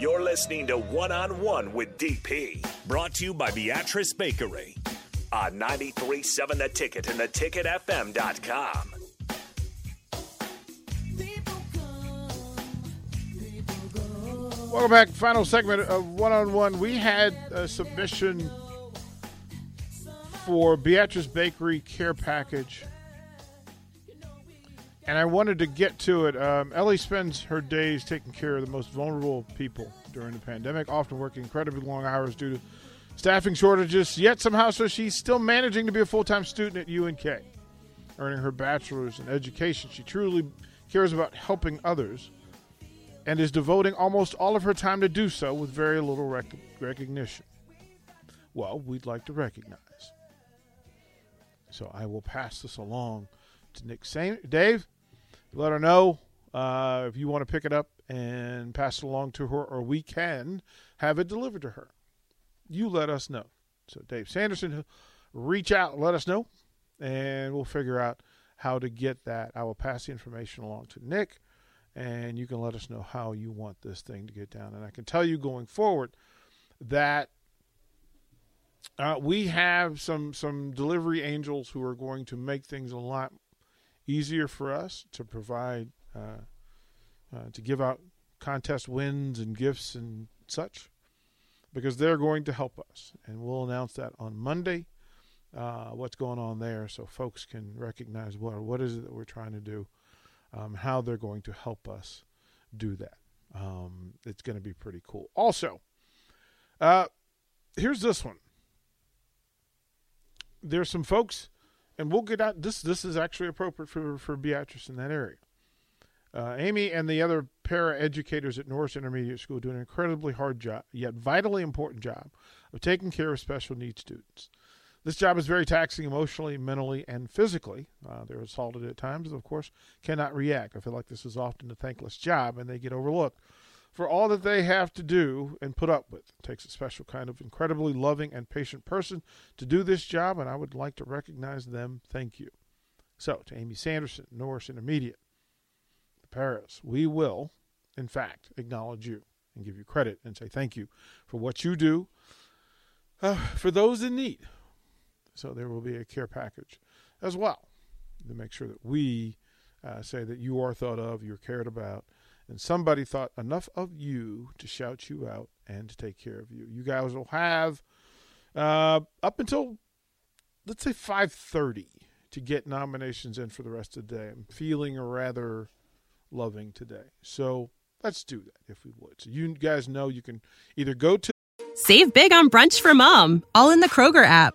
You're listening to One on One with DP, brought to you by Beatrice Bakery on 93.7 The Ticket and theticketfm.com. Welcome back. Final segment of One on One. We had a submission for Beatrice Bakery Care Package. And I wanted to get to it. Um, Ellie spends her days taking care of the most vulnerable people during the pandemic, often working incredibly long hours due to staffing shortages. Yet somehow, so she's still managing to be a full time student at UNK, earning her bachelor's in education. She truly cares about helping others and is devoting almost all of her time to do so with very little rec- recognition. Well, we'd like to recognize. So I will pass this along to Nick Sain- Dave. Let her know uh, if you want to pick it up and pass it along to her, or we can have it delivered to her. You let us know. So Dave Sanderson, reach out, let us know, and we'll figure out how to get that. I will pass the information along to Nick, and you can let us know how you want this thing to get down. And I can tell you going forward that uh, we have some some delivery angels who are going to make things a lot easier for us to provide uh, uh, to give out contest wins and gifts and such because they're going to help us. And we'll announce that on monday uh, what's going on there so folks can recognize what what is it that we're trying to do? Um, how they're going to help us do that. Um, it's going to be pretty cool. Also uh, here's this one. There's some folks, and we'll get out. This this is actually appropriate for for Beatrice in that area. Uh, Amy and the other para educators at Norris Intermediate School do an incredibly hard job, yet vitally important job of taking care of special needs students. This job is very taxing emotionally, mentally, and physically. Uh, they're assaulted at times, of course, cannot react. I feel like this is often a thankless job, and they get overlooked for all that they have to do and put up with. It takes a special kind of incredibly loving and patient person to do this job, and I would like to recognize them. Thank you. So, to Amy Sanderson, Norris Intermediate, the Paras, we will, in fact, acknowledge you and give you credit and say thank you for what you do uh, for those in need. So, there will be a care package as well to make sure that we uh, say that you are thought of, you're cared about, and somebody thought enough of you to shout you out and to take care of you. You guys will have uh, up until let's say 5:30 to get nominations in for the rest of the day. I'm feeling rather loving today, so let's do that if we would. So you guys know you can either go to Save big on brunch for mom, all in the Kroger app.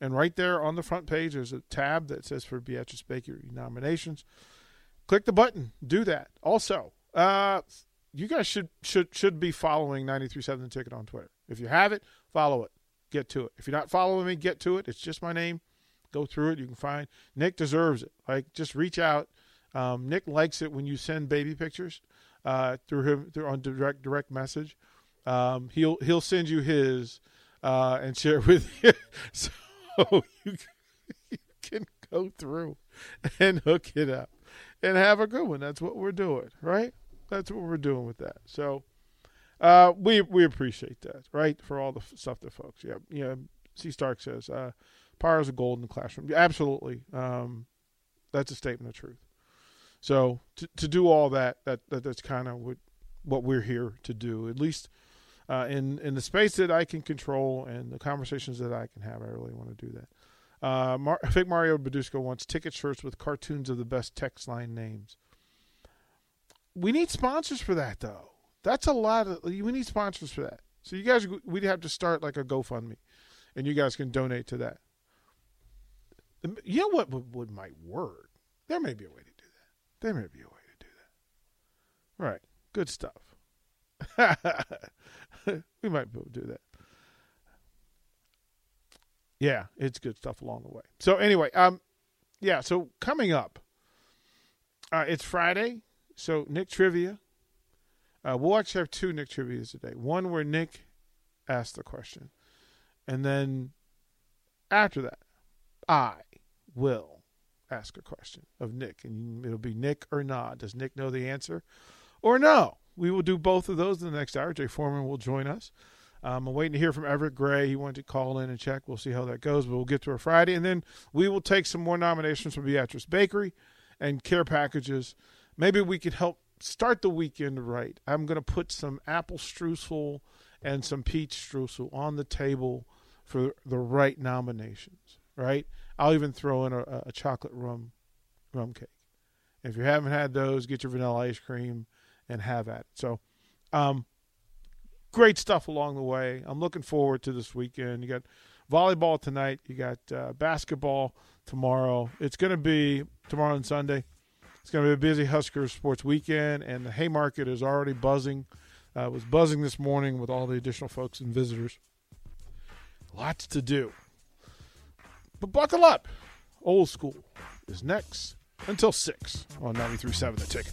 and right there on the front page there's a tab that says for Beatrice Baker nominations. Click the button. Do that. Also, uh, you guys should should should be following 937 the ticket on Twitter. If you have it, follow it. Get to it. If you're not following me, get to it. It's just my name. Go through it. You can find Nick deserves it. Like just reach out. Um, Nick likes it when you send baby pictures uh, through him through on direct direct message. Um, he'll he'll send you his uh, and share it with you, so you, you can go through and hook it up and have a good one. That's what we're doing, right? That's what we're doing with that. So uh, we we appreciate that, right? For all the stuff that folks, yeah, yeah. C. Stark says, uh, "Power is a golden classroom." Absolutely, um, that's a statement of truth. So to to do all that, that, that that's kind of what what we're here to do. At least uh, in in the space that I can control and the conversations that I can have. I really want to do that. Uh, Mar- Fake Mario Badusco wants ticket shirts with cartoons of the best text line names. We need sponsors for that, though. That's a lot of. We need sponsors for that. So you guys, we'd have to start like a GoFundMe, and you guys can donate to that. You know what would, would might work? There may be a way to do that. There may be a way to do that. Right. Good stuff. we might be able to do that. Yeah, it's good stuff along the way. So anyway, um, yeah. So coming up, uh, it's Friday. So Nick trivia. Uh, we'll actually have two Nick trivias today. One where Nick asked the question, and then after that, I will ask a question of Nick, and it'll be Nick or not. Does Nick know the answer, or no? We will do both of those in the next hour. Jay Foreman will join us. Um, I'm waiting to hear from Everett Gray. He wanted to call in and check. We'll see how that goes, but we'll get to a Friday. And then we will take some more nominations from Beatrice Bakery and care packages. Maybe we could help start the weekend right. I'm going to put some apple streusel and some peach streusel on the table for the right nominations, right? I'll even throw in a, a chocolate rum rum cake. If you haven't had those, get your vanilla ice cream and have at it. So, um, great stuff along the way. I'm looking forward to this weekend. You got volleyball tonight. You got uh, basketball tomorrow. It's going to be tomorrow and Sunday. It's going to be a busy Huskers sports weekend, and the Haymarket is already buzzing. Uh, was buzzing this morning with all the additional folks and visitors. Lots to do. But buckle up. Old school is next until 6 on 93.7 The Ticket.